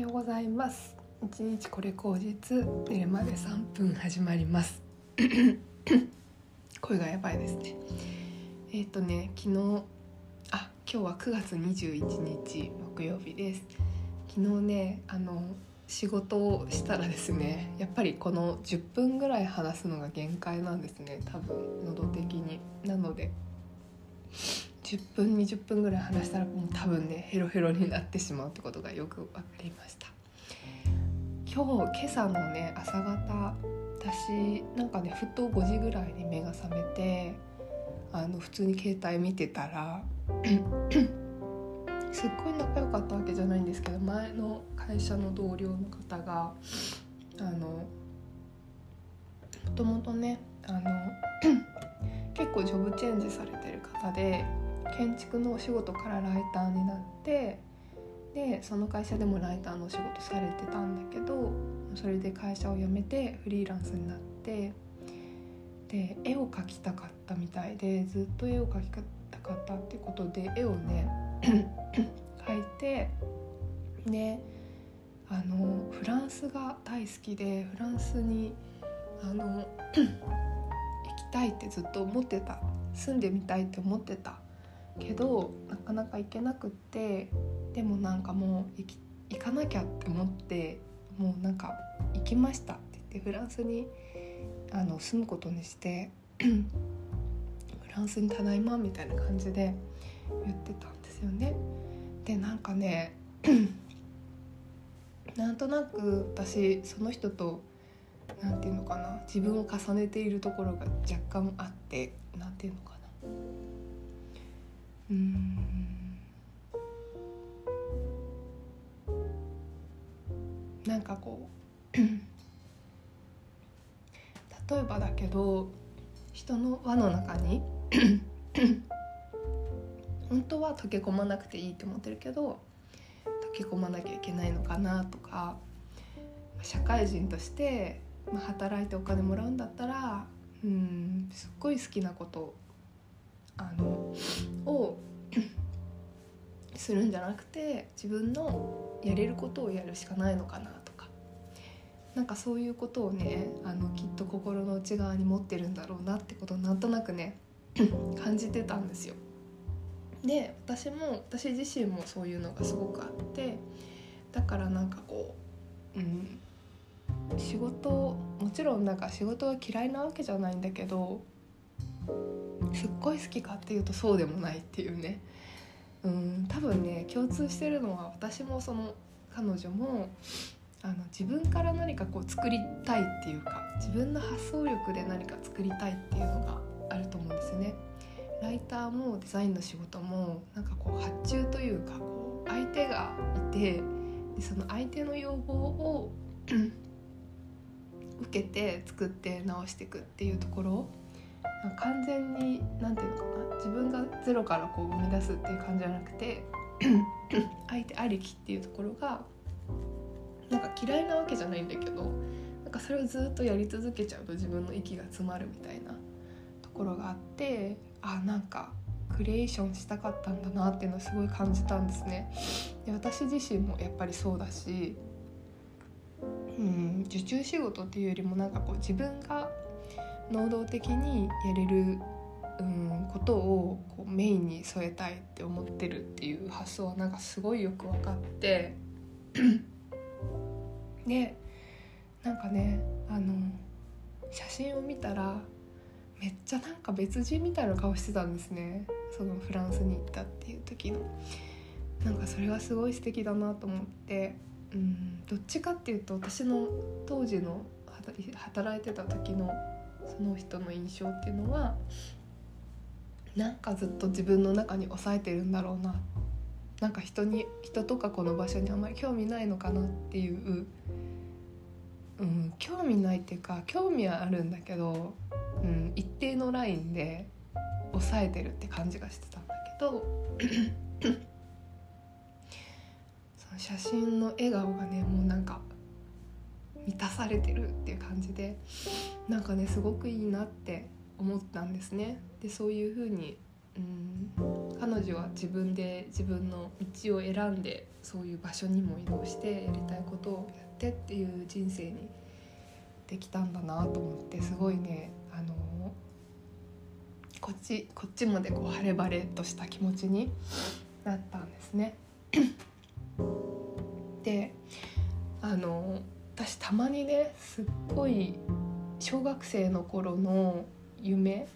ようございます。一日これ口実寝るまで3分始まります。声がやばいですね。えっ、ー、とね昨日あ今日は9月21日木曜日です。昨日ねあの仕事をしたらですねやっぱりこの10分ぐらい話すのが限界なんですね。多分喉的に。なので10分20分ぐらい話したらもう多分ねヘロヘロになってしまうってことがよく分かりました。今日今朝のね朝方私なんかねふと5時ぐらいに目が覚めてあの普通に携帯見てたら すっごい仲良かったわけじゃないんですけど前の会社の同僚の方があのもともとねあの 結構ジョブチェンジされてる方で建築のお仕事からライターになってでその会社でもライターのお仕事されてたんだけどそれで会社を辞めてフリーランスになってで絵を描きたかったみたいでずっと絵を描きたかったってことで絵をね 描いてであのフランスが大好きでフランスにあの 行きたいってずっと思ってた。住んでみたいって思ってた。けどなかなか行けなくってでもなんかもう行き行かなきゃって思ってもうなんか行きましたって言ってフランスにあの住むことにして フランスにただいまみたいな感じで言ってたんですよね。でなんかね なんとなく私その人と何て言うのかな自分を重ねているところが若干あって何て言うのかなうん。なんかこう例えばだけど人の輪の中に本当は溶け込まなくていいと思ってるけど溶け込まなきゃいけないのかなとか社会人として、働いてお金もらうんだったらうんすっごい好きなことあのを するんじゃなくて自分のやれることをやるしかないのかなとかなんかそういうことをねあのきっと心の内側に持ってるんだろうなってことをなんとなくね 感じてたんですよ。で私も私自身もそういうのがすごくあってだからなんかこう、うん、仕事もちろんなんか仕事は嫌いなわけじゃないんだけどすっごい好きかっていうとそうでもないっていうねうん多分ね共通してるのは私もその彼女もあの自分から何かこう作りたいっていうか自分の発想力で何か作りたいっていうのがあると思うんですよね。ライターもデザインの仕事もなんかこう発注というかこう相手がいてでその相手の要望を受けて作って直していくっていうところ完全に何て言うのかな自分がゼロからこう生み出すっていう感じじゃなくて 相手ありきっていうところがなんか嫌いなわけじゃないんだけどなんかそれをずっとやり続けちゃうと自分の息が詰まるみたいなところがあってあなんかクリエーションしたかったんだなっていうのをすごい感じたんですね。で私自身もやっぱりそうだしうん受注仕事っていうよりもなんかこう自分が能動的にやれる、うん、ことをこうメインに添えたいって思ってるっていう発想はなんかすごいよく分かって でなんかねあの写真を見たらめっちゃなんか別人みたいな顔してたんですね。そのフランスに行ったっていう時の。なんかそれがすごい素敵だなと思ってうんどっちかっていうと私の当時の働いてた時のその人の印象っていうのはなんかずっと自分の中に抑えてるんだろうな。なんか人に人とかこの場所にあんまり興味ないのかなっていう、うん、興味ないっていうか興味はあるんだけどうん、一定のラインで抑えてるって感じがしてたんだけど。その写真の笑顔がねもうなんか満たされてるっていう感じで。なんかねすごくいいなって思ったんですね。でそういう風にうん彼女は自分で自分の道を選んでそういう場所にも移動してやりたいことをやってっていう人生にできたんだなと思ってすごいねあのこっちこっちまでこう晴れ晴れとした気持ちになったんですね。であの私たまにねすっごい小学生の頃の夢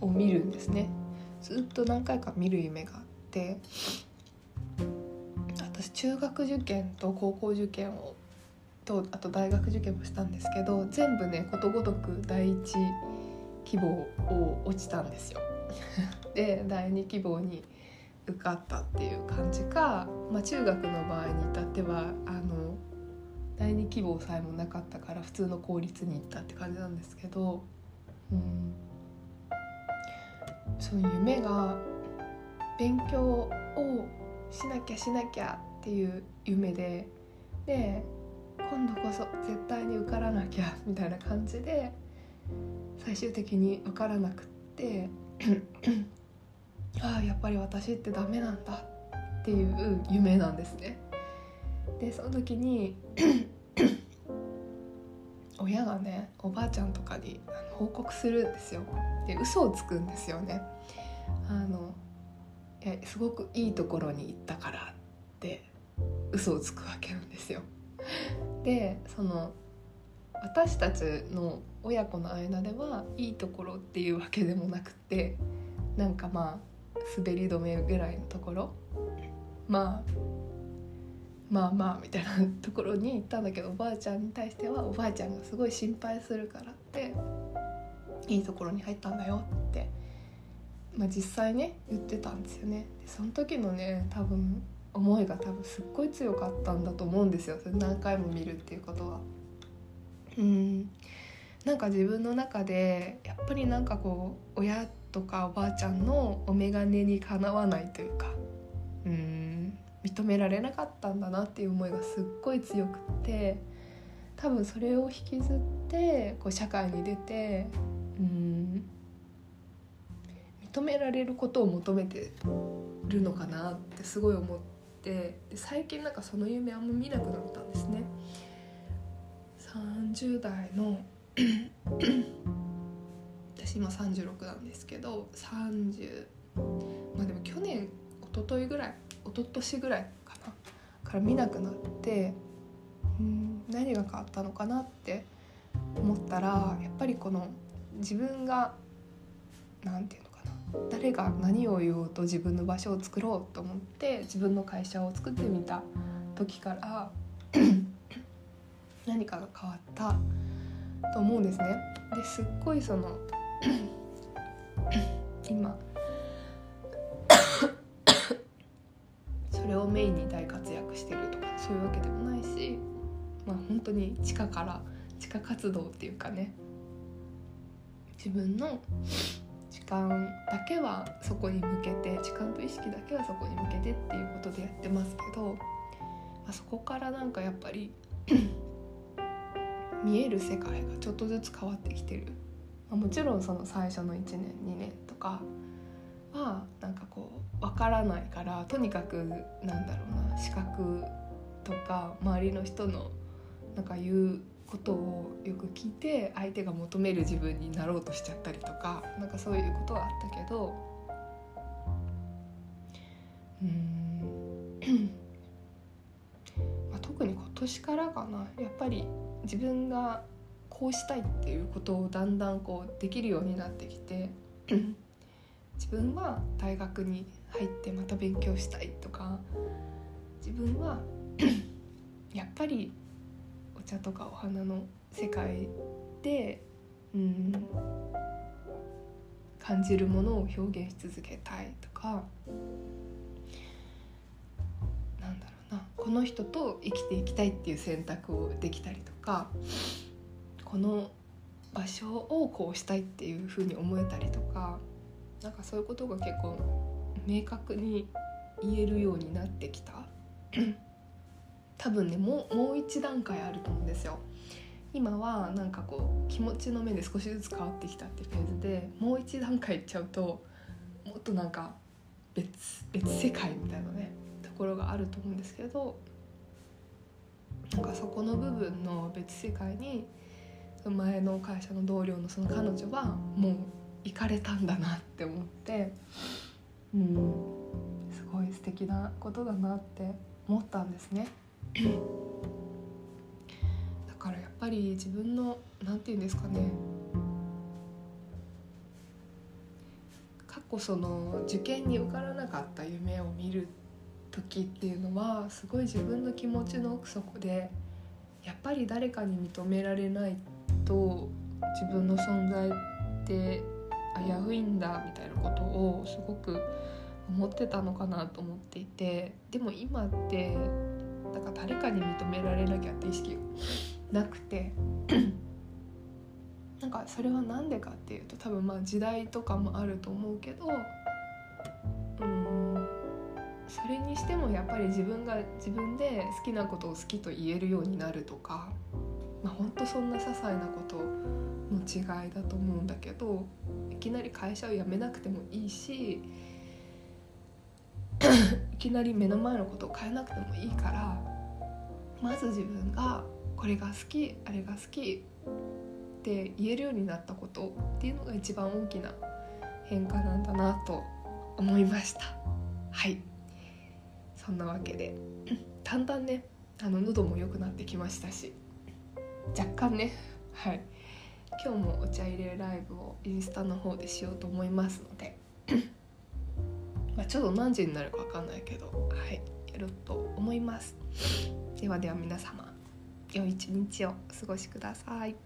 を見るんですねずっと何回か見る夢があって私中学受験と高校受験をとあと大学受験もしたんですけど全部ねことごとく第一希望を落ちたんですよ。で第二希望に受かったっていう感じか、まあ、中学の場合に至ってはあの第二希望さえもなかったから普通の公立に行ったって感じなんですけど、うん、その夢が勉強をしなきゃしなきゃっていう夢でで今度こそ絶対に受からなきゃみたいな感じで最終的に受からなくって ああやっぱり私ってダメなんだっていう夢なんですね。でその時に 親がねおばあちゃんとかに報告するんですよ。で嘘をつくんですよね。あのいすごくいいところに行ったからって嘘をつくわけなんですよ。でその私たちの親子の間ではいいところっていうわけでもなくてなんかまあ滑り止めぐらいのところまあまあまあみたいなところに行ったんだけどおばあちゃんに対してはおばあちゃんがすごい心配するからっていいところに入ったんだよって、まあ、実際ね言ってたんですよね。でその時のね多分思いが多分すっごい強かったんだと思うんですよそれ何回も見るっていうことは。うんなんか自分の中でやっぱりなんかこう親とかおばあちゃんのお眼鏡にかなわないというかうん認められなかったんだなっていう思いがすっごい強くって多分それを引きずってこう社会に出てうん認められることを求めてるのかなってすごい思ってで最近なんかその夢あんま見なくなったんですね。30代の 私今36なんですけど30まあでも去年一昨日ぐらい一昨年ぐらいかなから見なくなってうん何が変わったのかなって思ったらやっぱりこの自分が何て言うのかな誰が何を言おうと自分の場所を作ろうと思って自分の会社を作ってみた時から 何かが変わったと思うんですね。ですっごいその 今れをメインに大活躍してるとかそういうわけでもないしまあ本当に地下から地下活動っていうかね自分の時間だけはそこに向けて時間と意識だけはそこに向けてっていうことでやってますけど、まあ、そこからなんかやっぱり 見える世界がちょっとずつ変わってきてる、まあ、もちろんその最初の1年2年とかはなんかこう分からないからとにかくなんだろうな視覚とか周りの人のなんか言うことをよく聞いて相手が求める自分になろうとしちゃったりとかなんかそういうことはあったけどうん。まあ、特に今年からかな。やっぱり自分がこうしたいっていうことをだんだんこうできるようになってきて 自分は大学に入ってまた勉強したいとか自分は やっぱりお茶とかお花の世界で、うん、感じるものを表現し続けたいとかなんだろうな。この人と生きていきたいっていう選択をできたりとかこの場所をこうしたいっていうふうに思えたりとかなんかそういうことが結構明確に言えるようになってきた。多分ねもうもう一段階あると思うんですよ。今はなんかこう気持ちの面で少しずつ変わってきたっていうフェーズでもう一段階いっちゃうともうとなんか別別世界みたいなねところがあると思うんですけどなんかそこの部分の別世界に前の会社の同僚のその彼女はもう行かれたんだなって思ってうんすごい素敵なことだなって思ったんですね。だからやっぱり自分の何て言うんですかね過去その受験に受からなかった夢を見る時っていうのはすごい自分の気持ちの奥底でやっぱり誰かに認められないと自分の存在って危ういんだみたいなことをすごく思ってたのかなと思っていてでも今ってなんか誰かに認められなきゃって意識がなくて なんかそれは何でかっていうと多分まあ時代とかもあると思うけどうんそれにしてもやっぱり自分が自分で好きなことを好きと言えるようになるとかまあ本当そんな些細なことの違いだと思うんだけどきなり会社を辞めなくてもいいし いきなり目の前のことを変えなくてもいいからまず自分がこれが好きあれが好きって言えるようになったことっていうのが一番大きな変化なんだなと思いました。はい。そんなわけで だんだんねあの喉も良くなってきましたし若干ねはい。今日もお茶入れライブをインスタの方でしようと思いますので まあちょっと何時になるか分かんないけどはいやろうと思いますではでは皆様良い一日をお過ごしください。